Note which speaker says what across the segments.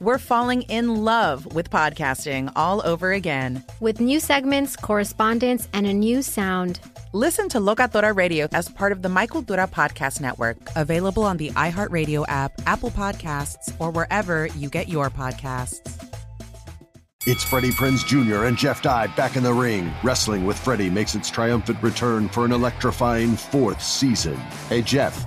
Speaker 1: we're falling in love with podcasting all over again.
Speaker 2: With new segments, correspondence, and a new sound.
Speaker 1: Listen to Locatora Radio as part of the My Cultura Podcast Network, available on the iHeartRadio app, Apple Podcasts, or wherever you get your podcasts.
Speaker 3: It's Freddie Prinze Jr. and Jeff Dye back in the ring. Wrestling with Freddie makes its triumphant return for an electrifying fourth season. Hey, Jeff.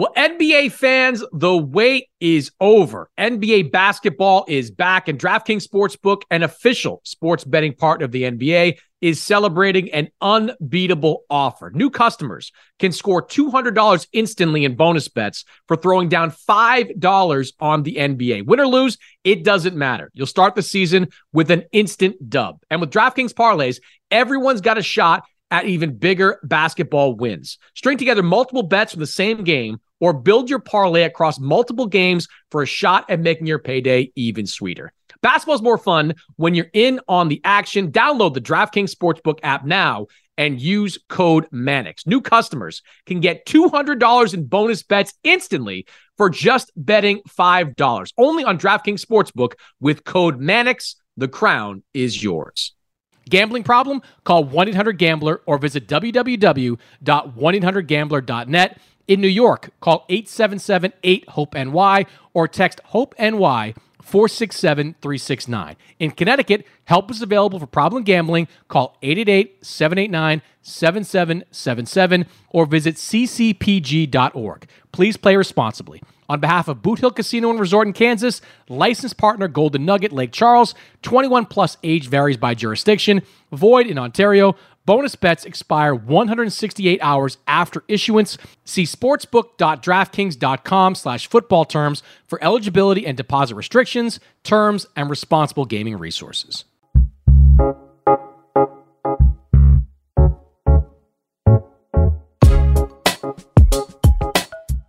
Speaker 4: Well, NBA fans, the wait is over. NBA basketball is back, and DraftKings Sportsbook, an official sports betting partner of the NBA, is celebrating an unbeatable offer. New customers can score $200 instantly in bonus bets for throwing down $5 on the NBA. Win or lose, it doesn't matter. You'll start the season with an instant dub. And with DraftKings parlays, everyone's got a shot at even bigger basketball wins. String together multiple bets from the same game or build your parlay across multiple games for a shot at making your payday even sweeter. Basketball's more fun when you're in on the action. Download the DraftKings Sportsbook app now and use code Mannix. New customers can get $200 in bonus bets instantly for just betting $5. Only on DraftKings Sportsbook with code Mannix. The crown is yours. Gambling problem? Call 1 800 Gambler or visit www.1800Gambler.net. In New York, call 877 8 HOPE NY or text HOPE NY 467 369. In Connecticut, help is available for problem gambling. Call 888 789 7777 or visit ccpg.org. Please play responsibly. On behalf of Boot Hill Casino and Resort in Kansas, licensed partner Golden Nugget Lake Charles, 21 plus age varies by jurisdiction, void in Ontario. Bonus bets expire 168 hours after issuance. See sportsbook.draftkings.com slash football terms for eligibility and deposit restrictions, terms, and responsible gaming resources.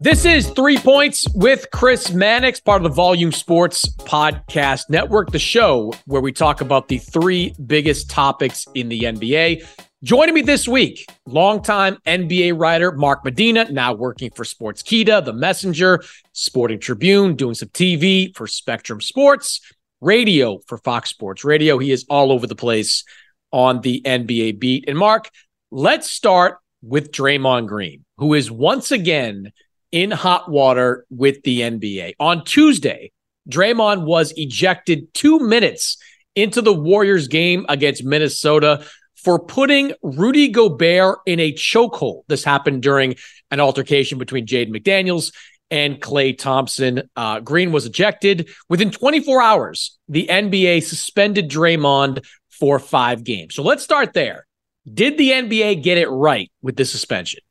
Speaker 4: This is Three Points with Chris Mannix, part of the Volume Sports Podcast Network, the show where we talk about the three biggest topics in the NBA. Joining me this week, longtime NBA writer Mark Medina, now working for Sports Sportskeeda, The Messenger, Sporting Tribune, doing some TV for Spectrum Sports, radio for Fox Sports Radio. He is all over the place on the NBA beat. And Mark, let's start with Draymond Green, who is once again in hot water with the NBA. On Tuesday, Draymond was ejected two minutes into the Warriors game against Minnesota for putting Rudy Gobert in a chokehold. This happened during an altercation between Jaden McDaniels and Klay Thompson. Uh, Green was ejected. Within 24 hours, the NBA suspended Draymond for five games. So let's start there. Did the NBA get it right with this suspension?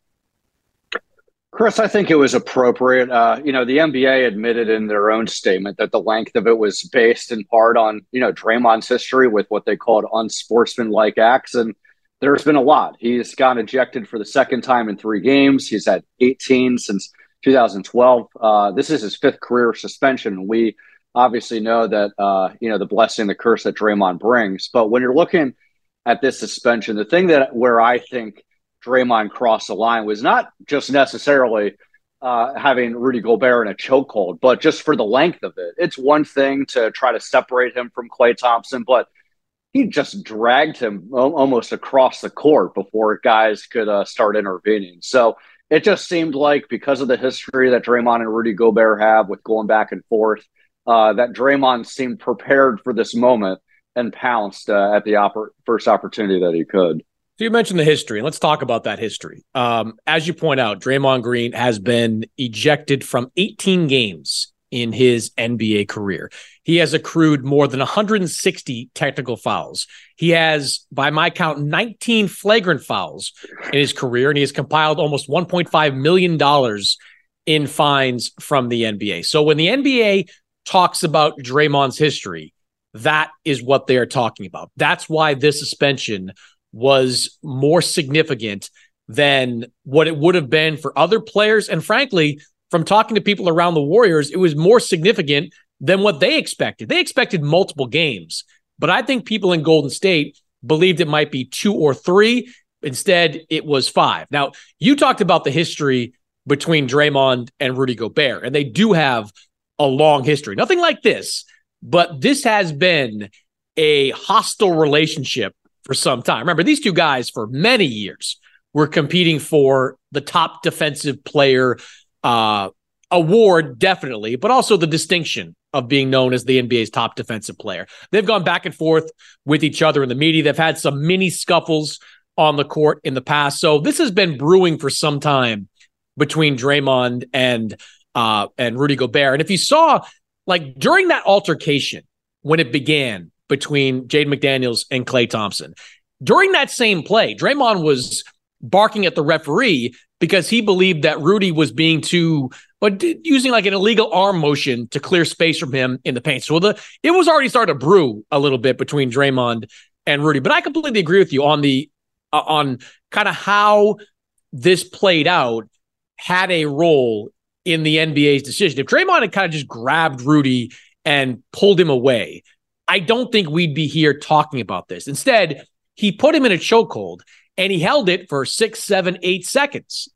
Speaker 5: Chris, I think it was appropriate. Uh, you know, the NBA admitted in their own statement that the length of it was based in part on, you know, Draymond's history with what they called unsportsmanlike acts. And there's been a lot. He's gotten ejected for the second time in three games. He's had 18 since 2012. Uh, this is his fifth career suspension. We obviously know that, uh, you know, the blessing, the curse that Draymond brings. But when you're looking at this suspension, the thing that where I think Draymond crossed the line was not just necessarily uh, having Rudy Gobert in a chokehold, but just for the length of it. It's one thing to try to separate him from Klay Thompson, but he just dragged him almost across the court before guys could uh, start intervening. So it just seemed like because of the history that Draymond and Rudy Gobert have with going back and forth, uh, that Draymond seemed prepared for this moment and pounced uh, at the oppor- first opportunity that he could.
Speaker 4: So you mentioned the history, and let's talk about that history. Um, as you point out, Draymond Green has been ejected from 18 games in his NBA career. He has accrued more than 160 technical fouls. He has, by my count, 19 flagrant fouls in his career, and he has compiled almost $1.5 million in fines from the NBA. So when the NBA talks about Draymond's history, that is what they are talking about. That's why this suspension was more significant than what it would have been for other players. And frankly, from talking to people around the Warriors, it was more significant than what they expected. They expected multiple games, but I think people in Golden State believed it might be two or three. Instead, it was five. Now, you talked about the history between Draymond and Rudy Gobert, and they do have a long history. Nothing like this, but this has been a hostile relationship for some time. Remember, these two guys for many years were competing for the top defensive player uh, award, definitely, but also the distinction of being known as the NBA's top defensive player. They've gone back and forth with each other in the media. They've had some mini scuffles on the court in the past. So this has been brewing for some time between Draymond and uh, and Rudy Gobert. And if you saw, like during that altercation when it began between Jaden McDaniels and Klay Thompson. During that same play, Draymond was barking at the referee because he believed that Rudy was being too, but using like an illegal arm motion to clear space from him in the paint. So the it was already starting to brew a little bit between Draymond and Rudy. But I completely agree with you on the uh, on kind of how this played out had a role in the NBA's decision. If Draymond had kind of just grabbed Rudy and pulled him away, I don't think we'd be here talking about this. Instead, he put him in a chokehold and he held it for six, seven, eight seconds.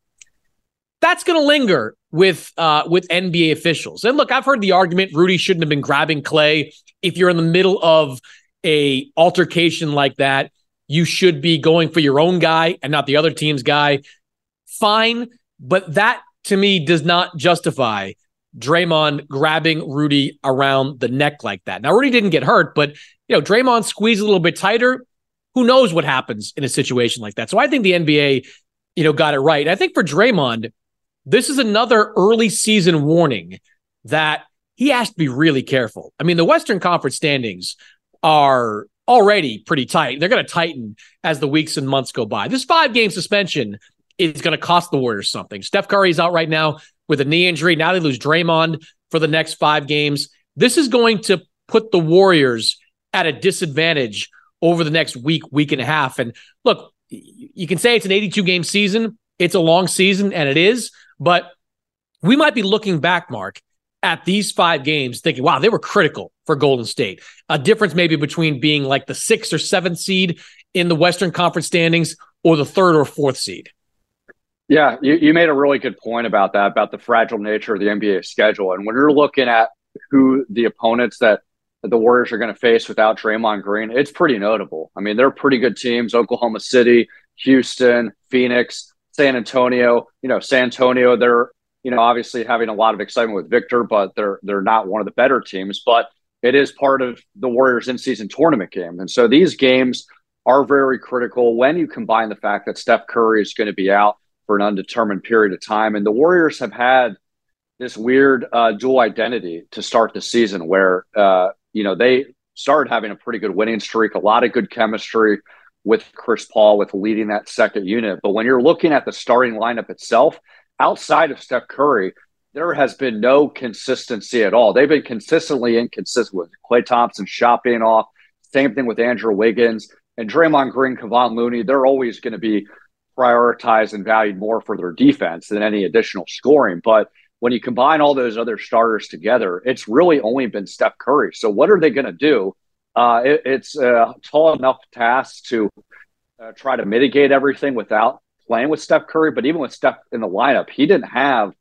Speaker 4: That's going to linger with uh, with NBA officials. And look, I've heard the argument Rudy shouldn't have been grabbing Klay. If you're in the middle of a altercation like that, you should be going for your own guy and not the other team's guy. Fine, but that to me does not justify Draymond grabbing Rudy around the neck like that. Now, Rudy didn't get hurt, but you know, Draymond squeezed a little bit tighter. Who knows what happens in a situation like that? So I think the NBA, you know, got it right. I think for Draymond, this is another early season warning that he has to be really careful. I mean, the Western Conference standings are already pretty tight. They're going to tighten as the weeks and months go by. This five game suspension is going to cost the Warriors something. Steph Curry is out right now with a knee injury. Now they lose Draymond for the next five games. This is going to put the Warriors at a disadvantage over the next week, week and a half. And look, you can say it's an 82 game season. It's a long season, and it is, but we might be looking back, Mark, at these five games thinking, wow, they were critical for Golden State. A difference maybe between being like the sixth or seventh seed in the Western Conference standings or the third or fourth seed.
Speaker 5: Yeah, you, you made a really good point about that, about the fragile nature of the NBA schedule. And when you're looking at who the opponents that the Warriors are going to face without Draymond Green, it's pretty notable. I mean, they're pretty good teams Oklahoma City, Houston, Phoenix, San Antonio. You know, San Antonio, they're, you know, obviously having a lot of excitement with Victor, but they're they're not one of the better teams. But it is part of the Warriors in season tournament game. And so these games are very critical when you combine the fact that Steph Curry is going to be out for an undetermined period of time. And the Warriors have had this weird uh, dual identity to start the season where, uh, you know, they started having a pretty good winning streak, a lot of good chemistry with Chris Paul, with leading that second unit. But when you're looking at the starting lineup itself, outside of Steph Curry, there has been no consistency at all. They've been consistently inconsistent with Klay Thompson shot being off. Same thing with Andrew Wiggins and Draymond Green, Kevon Looney. They're always going to be prioritized and valued more for their defense than any additional scoring. But when you combine all those other starters together, it's really only been Steph Curry. So what are they going to do? Uh, it, it's a tall enough task to uh, try to mitigate everything without playing with Steph Curry. But even with Steph in the lineup, he didn't have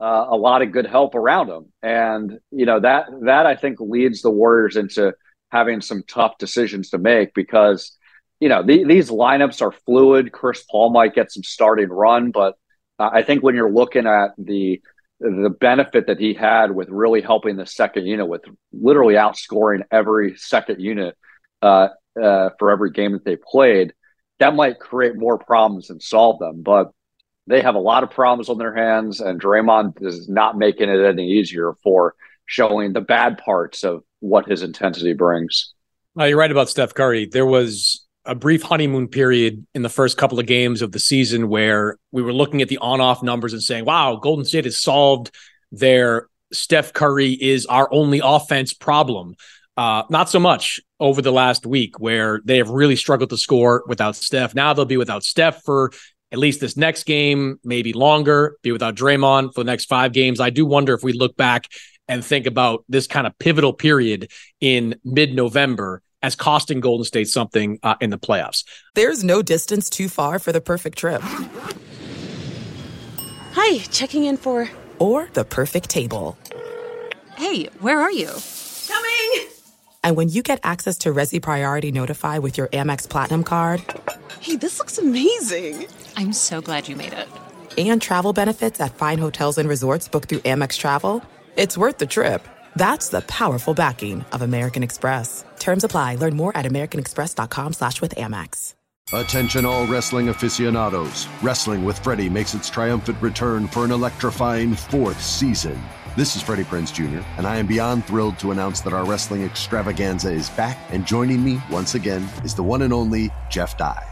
Speaker 5: uh, a lot of good help around him, and you know that that I think leads the Warriors into having some tough decisions to make because you know, the, these lineups are fluid. Chris Paul might get some starting run, but uh, I think when you're looking at the the benefit that he had with really helping the second unit with literally outscoring every second unit uh, uh, for every game that they played, that might create more problems than solve them. But they have a lot of problems on their hands, and Draymond is not making it any easier for showing the bad parts of what his intensity brings.
Speaker 4: Well, you're right about Steph Curry. There was a brief honeymoon period in the first couple of games of the season where we were looking at the on off numbers and saying, wow, Golden State has solved their Steph Curry is our only offense problem. Uh, not so much over the last week where they have really struggled to score without Steph. Now they'll be without Steph for at least this next game, maybe longer, be without Draymond for the next five games. I do wonder if we look back and think about this kind of pivotal period in mid November as costing Golden State something uh, in the playoffs.
Speaker 6: There's no distance too far for the perfect trip.
Speaker 7: Hi, checking in for.
Speaker 6: Or the perfect table.
Speaker 7: Hey, where are you?
Speaker 6: Coming! And when you get access to Resy Priority Notify with your Amex Platinum card.
Speaker 7: Hey, this looks amazing! I'm so glad you made it.
Speaker 6: And travel benefits at fine hotels and resorts booked through Amex Travel. It's worth the trip. That's the powerful backing of American Express. Terms apply. Learn more at americanexpress.com slash with Amex.
Speaker 3: Attention all wrestling aficionados. Wrestling with Freddie makes its triumphant return for an electrifying fourth season. This is Freddie Prinze Jr., and I am beyond thrilled to announce that our wrestling extravaganza is back, and joining me once again is the one and only Jeff Dye.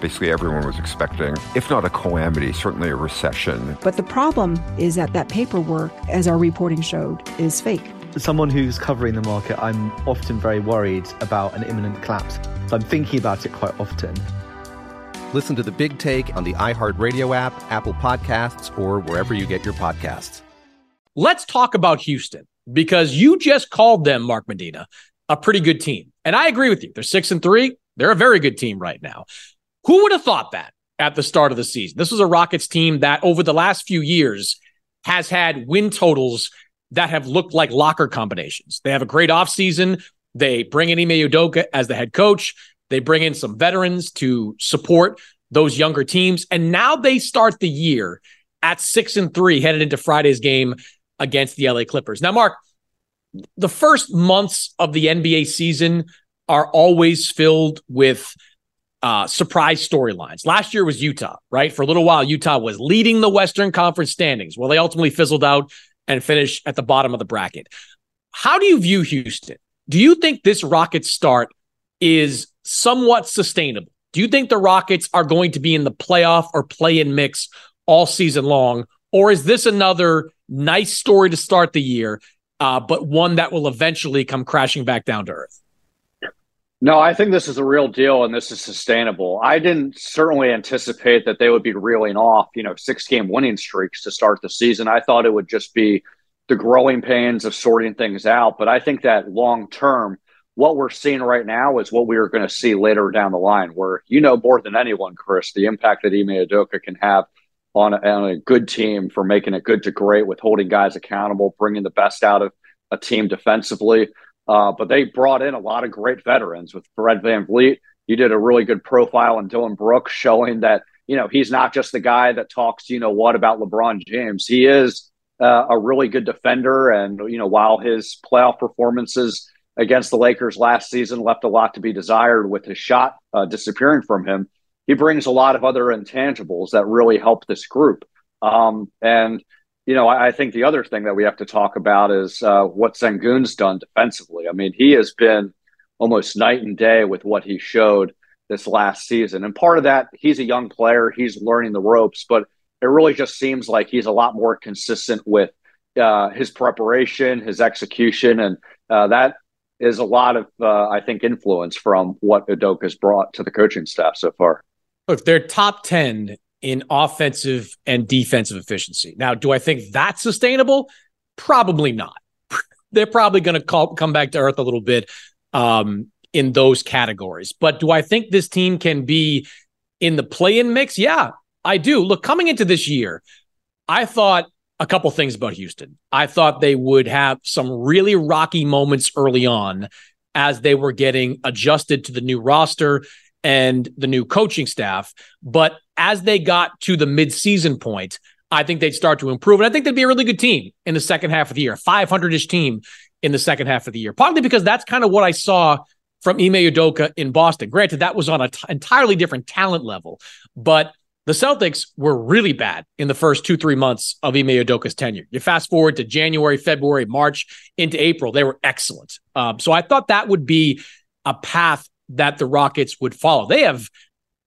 Speaker 8: basically everyone was expecting, if not a calamity, certainly a recession.
Speaker 9: But the problem is that that paperwork, as our reporting showed, is fake.
Speaker 10: As someone who's covering the market, I'm often very worried about an imminent collapse. So I'm thinking about it quite often.
Speaker 11: Listen to the big take on the iHeartRadio app, Apple Podcasts, or wherever you get your podcasts.
Speaker 4: Let's talk about Houston because you just called them, Mark Medina, a pretty good team. And I agree with you. They're six and three. They're a very good team right now. Who would have thought that at the start of the season? This was a Rockets team that over the last few years has had win totals that have looked like locker combinations. They have a great offseason. They bring in Ime Udoka as the head coach. They bring in some veterans to support those younger teams. And now they start the year at six and three, headed into Friday's game against the LA Clippers. Now, Mark, the first months of the NBA season are always filled with uh, surprise storylines. Last year was Utah, right? For a little while, Utah was leading the Western Conference standings. Well, they ultimately fizzled out and finished at the bottom of the bracket. How do you view Houston? Do you think this Rockets start is somewhat sustainable? Do you think the Rockets are going to be in the playoff or play in mix all season long? Or is this another nice story to start the year, uh, but one that will eventually come crashing back down to earth?
Speaker 5: No, I think this is a real deal and this is sustainable. I didn't certainly anticipate that they would be reeling off, you know, six game winning streaks to start the season. I thought it would just be the growing pains of sorting things out. But I think that long term, what we're seeing right now is what we are going to see later down the line, where you know more than anyone, Chris, the impact that Ime Udoka can have on a, on a good team for making it good to great with holding guys accountable, bringing the best out of a team defensively. Uh, but they brought in a lot of great veterans with Fred Van VanVleet. You did a really good profile on Dillon Brooks, showing that, you know, he's not just the guy that talks, you know what, about LeBron James. He is uh, a really good defender, and you know, while his playoff performances against the Lakers last season left a lot to be desired with his shot uh, disappearing from him, he brings a lot of other intangibles that really help this group. Um, and you know, I, I, think the other thing that we have to talk about is uh, what Sengun's done defensively. I mean, he has been almost night and day with what he showed this last season. And part of that, he's a young player, he's learning the ropes, but it really just seems like he's a lot more consistent with uh, his preparation, his execution, and uh, that is a lot of, uh, I think, influence from what Udoka's brought to the coaching staff so far.
Speaker 4: Look, they're top 10 in offensive and defensive efficiency. Now, do I think that's sustainable? Probably not. they're probably going to come back to earth a little bit um, in those categories. But do I think this team can be in the play in mix? Yeah, I do. Look, coming into this year, I thought a couple things about Houston. I thought they would have some really rocky moments early on as they were getting adjusted to the new roster and the new coaching staff. But as they got to the midseason point, I think they'd start to improve. And I think they'd be a really good team in the second half of the year, 500 ish team in the second half of the year. Partly because that's kind of what I saw from Ime Udoka in Boston. Granted, that was on an t- entirely different talent level, but the Celtics were really bad in the first two, three months of Ime Udoka's tenure. You fast forward to January, February, March into April, they were excellent. Um, so I thought that would be a path that the Rockets would follow. They have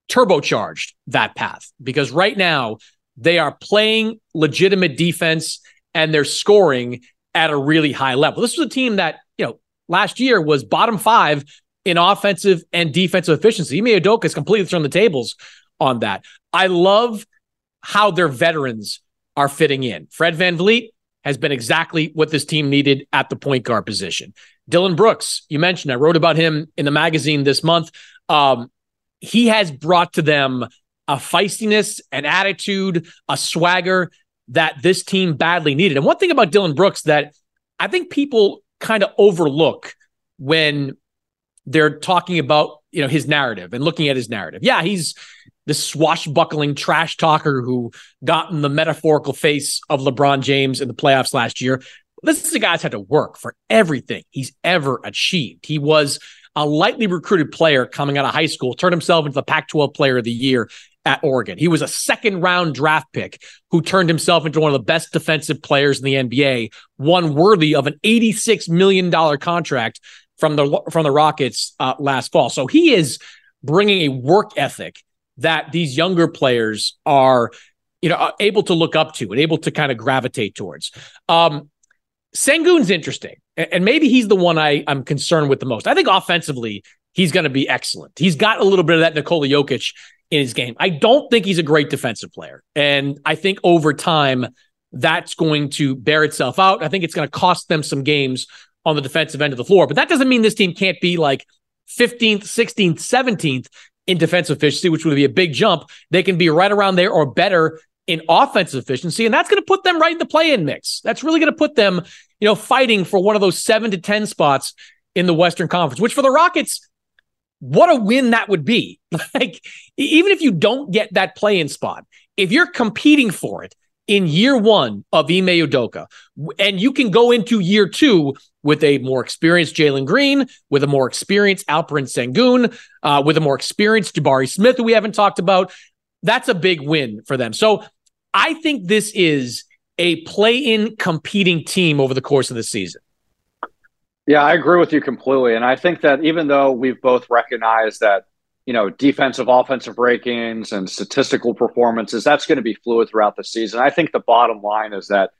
Speaker 4: turbocharged that path because right now they are playing legitimate defense and they're scoring at a really high level. This was a team that, you know, last year was bottom five in offensive and defensive efficiency. Ime Udoka has completely thrown the tables on that. I love how their veterans are fitting in. Fred VanVleet has been exactly what this team needed at the point guard position. Dillon Brooks, you mentioned, I wrote about him in the magazine this month. Um, he has brought to them a feistiness, an attitude, a swagger that this team badly needed. And one thing about Dillon Brooks that I think people kind of overlook when they're talking about you know his narrative and looking at his narrative. Yeah, he's the swashbuckling trash talker who got in the metaphorical face of LeBron James in the playoffs last year. This is a guy that's had to work for everything he's ever achieved. He was a lightly recruited player coming out of high school, turned himself into the Pac 12 player of the year at Oregon. He was a second round draft pick who turned himself into one of the best defensive players in the NBA, one worthy of an $86 million contract from the from the Rockets uh, last fall. So he is bringing a work ethic that these younger players are you know able to look up to and able to kind of gravitate towards. Um, Sengun's interesting, and maybe he's the one I, I'm concerned with the most. I think offensively, he's going to be excellent. He's got a little bit of that Nikola Jokic in his game. I don't think he's a great defensive player. And I think over time, that's going to bear itself out. I think it's going to cost them some games on the defensive end of the floor. But that doesn't mean this team can't be like 15th, 16th, 17th in defensive efficiency, which would be a big jump. They can be right around there or better in offensive efficiency. And that's going to put them right in the play in mix. That's really going to put them, you know, fighting for one of those seven to 10 spots in the Western Conference, which for the Rockets, what a win that would be. Like, even if you don't get that play in spot, if you're competing for it in year one of Ime Udoka, and you can go into year two with a more experienced Jalen Green, with a more experienced Alperen Sengun, uh, with a more experienced Jabari Smith, who we haven't talked about, that's a big win for them. So I think this is a play in competing team over the course of the season.
Speaker 5: Yeah, I agree with you completely. And I think that even though we've both recognized that, you know, defensive, offensive break-ins and statistical performances, that's going to be fluid throughout the season. I think the bottom line is that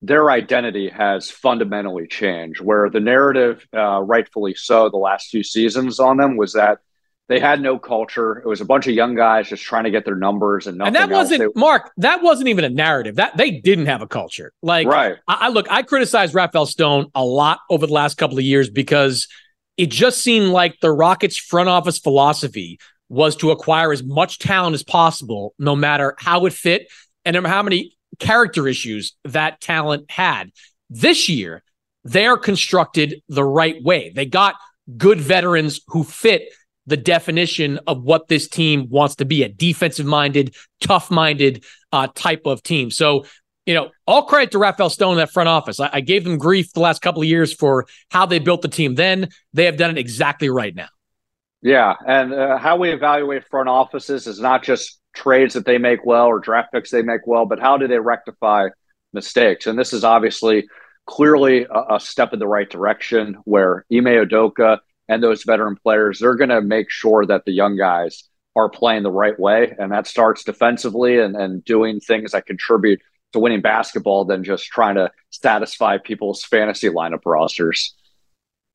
Speaker 5: their identity has fundamentally changed, where the narrative, uh, rightfully so, the last few seasons on them was that – they had no culture. It was a bunch of young guys just trying to get their numbers and nothing.
Speaker 4: And that wasn't they, Mark. That wasn't even a narrative. That they didn't have a culture. Like,
Speaker 5: right?
Speaker 4: I, I look. I criticized Rafael Stone a lot over the last couple of years because it just seemed like the Rockets front office philosophy was to acquire as much talent as possible, no matter how it fit and how many character issues that talent had. This year, they're constructed the right way. They got good veterans who fit the definition of what this team wants to be a defensive minded, tough minded uh, type of team. So you know, all credit to Rafael Stone in that front office. I, I gave them grief the last couple of years for how they built the team then. They have done it exactly right now.
Speaker 5: Yeah. And uh, how we evaluate front offices is not just trades that they make well or draft picks they make well, but how do they rectify mistakes? And this is obviously clearly a, a step in the right direction where Ime Udoka and those veteran players, they're going to make sure that the young guys are playing the right way. And that starts defensively and, and doing things that contribute to winning basketball than just trying to satisfy people's fantasy lineup rosters.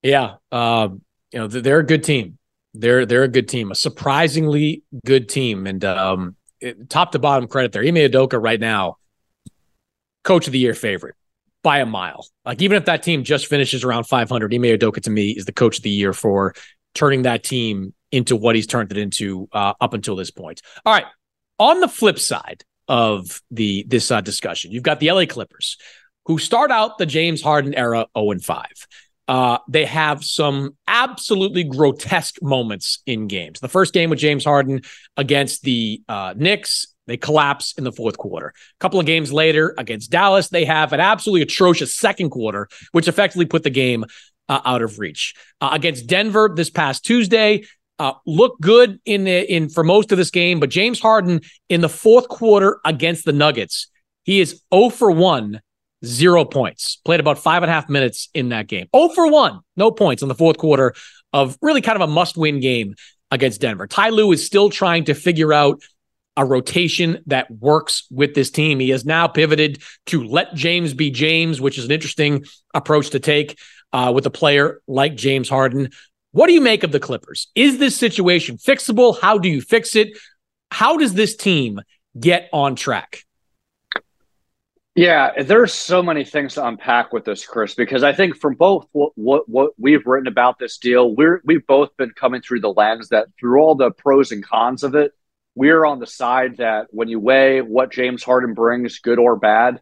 Speaker 4: Yeah. Um, you know, they're a good team. They're they're a good team, a surprisingly good team. And um, it, top to bottom credit there. Ime Udoka right now, coach of the year favorite by a mile. Like even if that team just finishes around 500, Ime Udoka to me is the coach of the year for turning that team into what he's turned it into uh, up until this point. All right. On the flip side of the this uh, discussion, you've got the LA Clippers, who start out the James Harden era 0 and 5. Uh, they have some absolutely grotesque moments in games. The first game with James Harden against the uh, Knicks, they collapse in the fourth quarter. A couple of games later against Dallas, they have an absolutely atrocious second quarter, which effectively put the game uh, out of reach. Uh, against Denver this past Tuesday, uh, looked good in the, in for most of this game, but James Harden in the fourth quarter against the Nuggets, he is 0 for 1, zero points. Played about five and a half minutes in that game. 0 for 1, no points in the fourth quarter of really kind of a must win game against Denver. Ty Lue is still trying to figure out a rotation that works with this team. He has now pivoted to let James be James, which is an interesting approach to take uh, with a player like James Harden. What do you make of the Clippers? Is this situation fixable? How do you fix it? How does this team get on track?
Speaker 5: Yeah, there's so many things to unpack with this, Chris, because I think from both what, what, what we've written about this deal, we're we've both been coming through the lens that through all the pros and cons of it, we're on the side that when you weigh what James Harden brings, good or bad,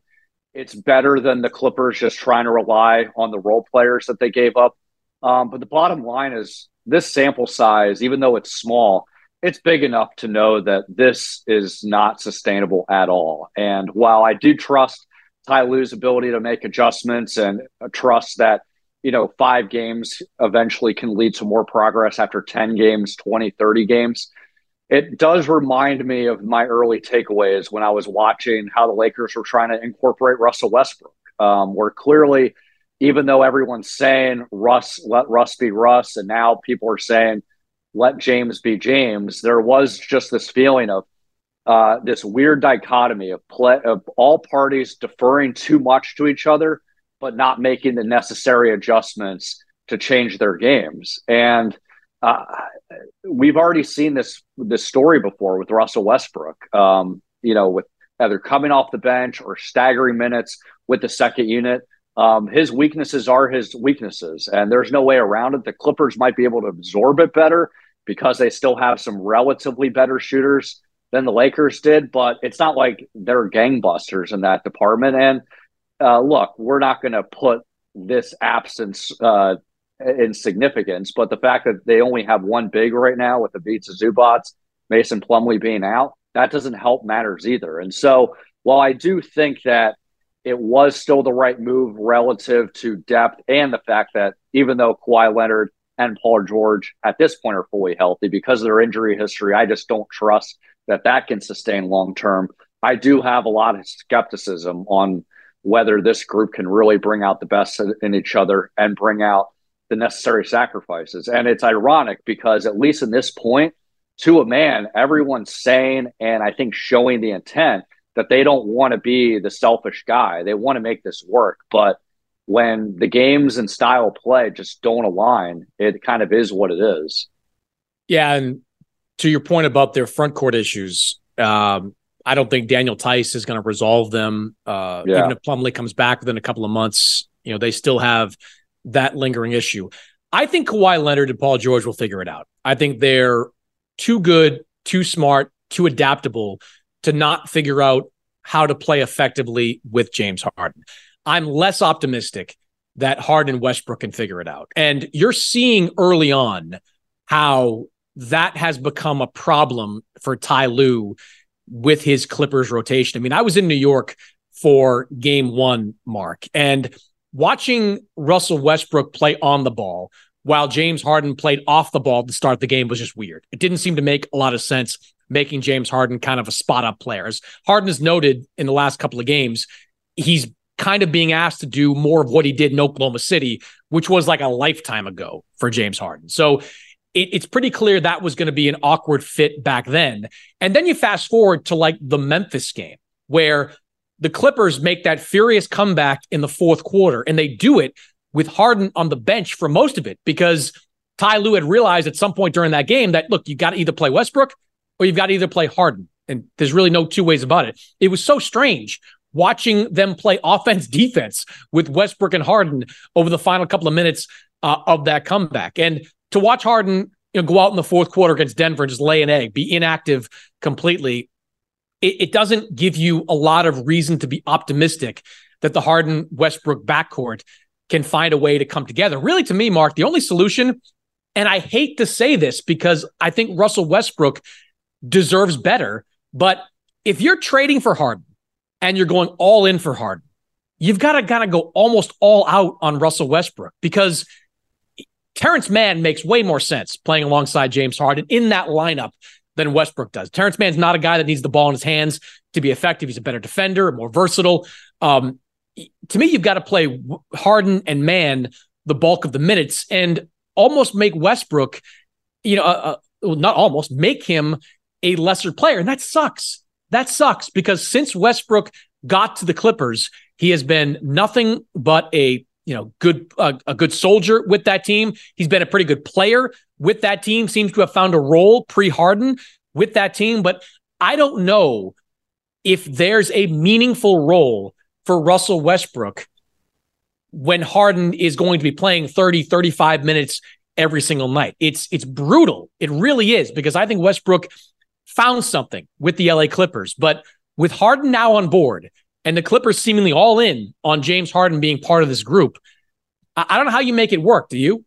Speaker 5: it's better than the Clippers just trying to rely on the role players that they gave up. Um, but the bottom line is this sample size, even though it's small, it's big enough to know that this is not sustainable at all. And while I do trust Ty Lue's ability to make adjustments and trust that, you know, five games eventually can lead to more progress after 10 games, 20, 30 games – it does remind me of my early takeaways when I was watching how the Lakers were trying to incorporate Russell Westbrook. Um, where clearly, even though everyone's saying Russ, let Russ be Russ, and now people are saying let James be James, there was just this feeling of uh, this weird dichotomy of play of all parties deferring too much to each other, but not making the necessary adjustments to change their games. And uh, we've already seen this this story before with Russell Westbrook. Um, you know, with either coming off the bench or staggering minutes with the second unit. Um, his weaknesses are his weaknesses, and there's no way around it. The Clippers might be able to absorb it better because they still have some relatively better shooters than the Lakers did, but it's not like they're gangbusters in that department. And uh, look, we're not going to put this absence uh, in significance, but the fact that they only have one big right now with the Ivica Zubac, Mason Plumlee being out, that doesn't help matters either. And so while I do think that it was still the right move relative to depth and the fact that even though Kawhi Leonard and Paul George at this point are fully healthy because of their injury history, I just don't trust that that can sustain long term. I do have a lot of skepticism on whether this group can really bring out the best in each other and bring out the necessary sacrifices. And it's ironic because, at least in this point, to a man, everyone's saying and I think showing the intent that they don't want to be the selfish guy. They want to make this work. But when the games and style play just don't align, it kind of is what it is.
Speaker 4: Yeah. And to your point about their front court issues, um, I don't think Daniel Theis is going to resolve them. Uh, yeah. Even if Plumlee comes back within a couple of months, you know, they still have that lingering issue. I think Kawhi Leonard and Paul George will figure it out. I think they're too good, too smart, too adaptable to not figure out how to play effectively with James Harden. I'm less optimistic that Harden Westbrook can figure it out. And you're seeing early on how that has become a problem for Ty Lue with his Clippers rotation. I mean, I was in New York for game one, Mark. And watching Russell Westbrook play on the ball while James Harden played off the ball to start the game was just weird. It didn't seem to make a lot of sense making James Harden kind of a spot up player. As Harden has noted in the last couple of games, he's kind of being asked to do more of what he did in Oklahoma City, which was like a lifetime ago for James Harden. So it, it's pretty clear that was going to be an awkward fit back then. And then you fast forward to like the Memphis game where the Clippers make that furious comeback in the fourth quarter, and they do it with Harden on the bench for most of it because Ty Lue had realized at some point during that game that look, you got to either play Westbrook or you've got to either play Harden. And there's really no two ways about it. It was so strange watching them play offense defense with Westbrook and Harden over the final couple of minutes uh, of that comeback. And to watch Harden you know, go out in the fourth quarter against Denver and just lay an egg, be inactive completely, it, it doesn't give you a lot of reason to be optimistic that the Harden Westbrook backcourt can find a way to come together. Really, to me, Mark, the only solution, and I hate to say this because I think Russell Westbrook deserves better, but if you're trading for Harden and you're going all in for Harden, you've got to kind of go almost all out on Russell Westbrook because Terrence Mann makes way more sense playing alongside James Harden in that lineup than Westbrook does. Terrence Mann's not a guy that needs the ball in his hands to be effective. He's a better defender, more versatile. Um, to me, you've got to play Harden and Mann the bulk of the minutes and almost make Westbrook, you know, uh, uh, not almost make him a lesser player. And that sucks. That sucks because since Westbrook got to the Clippers, he has been nothing but a you know good a good soldier with that team. He's been a pretty good player with that team. Seems to have found a role pre Harden with that team, but I don't know if there's a meaningful role for Russell Westbrook when Harden is going to be playing 30 35 minutes every single night. It's it's brutal. It really is because I think Westbrook found something with the LA Clippers, but with Harden now on board and the Clippers seemingly all in on James Harden being part of this group. I, I don't know how you make it work. Do you?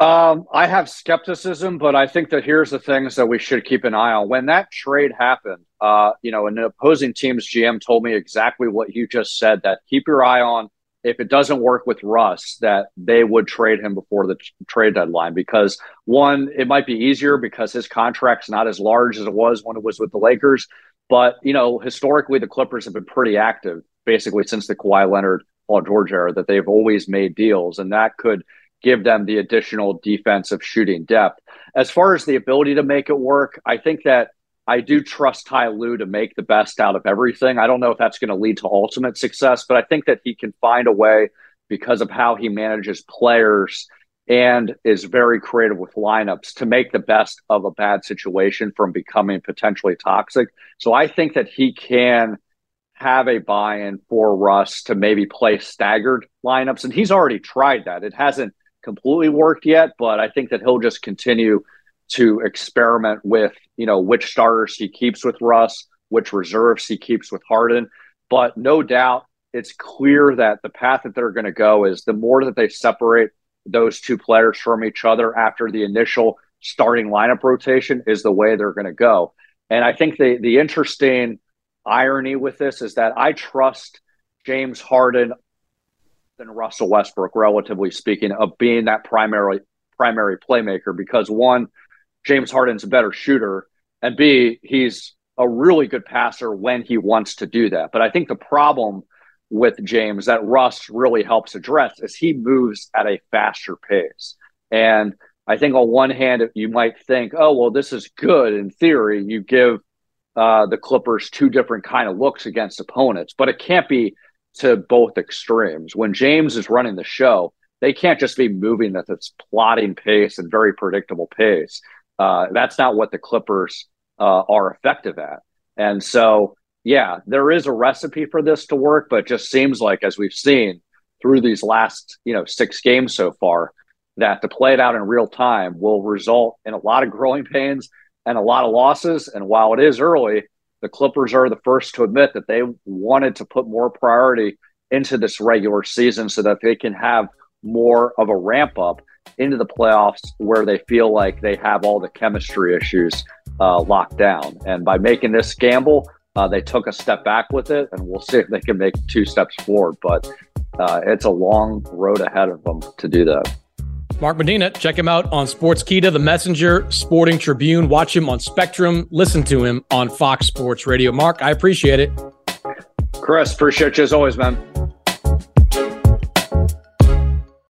Speaker 5: Um, I have skepticism, but I think that here's the things that we should keep an eye on. When that trade happened, uh, you know, an opposing team's GM told me exactly what you just said that keep your eye on if it doesn't work with Russ, that they would trade him before the trade deadline because one, it might be easier because his contract's not as large as it was when it was with the Lakers. But, you know, historically, the Clippers have been pretty active basically since the Kawhi Leonard, Paul George era, that they've always made deals. And that could give them the additional defensive shooting depth. As far as the ability to make it work, I think that I do trust Ty Lue to make the best out of everything. I don't know if that's going to lead to ultimate success, but I think that he can find a way because of how he manages players and is very creative with lineups to make the best of a bad situation from becoming potentially toxic. So I think that he can have a buy-in for Russ to maybe play staggered lineups and he's already tried that. It hasn't completely worked yet, but I think that he'll just continue to experiment with, you know, which starters he keeps with Russ, which reserves he keeps with Harden. But no doubt it's clear that the path that they're going to go is the more that they separate those two players from each other after the initial starting lineup rotation is the way they're going to go. And I think the the interesting irony with this is that I trust James Harden than Russell Westbrook, relatively speaking, of being that primary primary playmaker because one, James Harden's a better shooter, and B, he's a really good passer when he wants to do that. But I think the problem with James that Russ really helps address is he moves at a faster pace. And I think on one hand, you might think, oh, well, this is good in theory. You give uh, the Clippers two different kind of looks against opponents, but it can't be to both extremes. When James is running the show, they can't just be moving at this plotting pace and very predictable pace. Uh, that's not what the Clippers uh, are effective at. And so yeah, there is a recipe for this to work, but just seems like, as we've seen through these last, you know, six games so far, that to play it out in real time will result in a lot of growing pains and a lot of losses. And while it is early, the Clippers are the first to admit that they wanted to put more priority into this regular season so that they can have more of a ramp up into the playoffs where they feel like they have all the chemistry issues uh, locked down. And by making this gamble, Uh, they took a step back with it, and we'll see if they can make two steps forward. But uh, it's a long road ahead of them to do that.
Speaker 4: Mark Medina, check him out on Sports Sportskeeda, The Messenger, Sporting Tribune. Watch him on Spectrum. Listen to him on Fox Sports Radio. Mark, I appreciate it.
Speaker 5: Chris, appreciate you as always, man.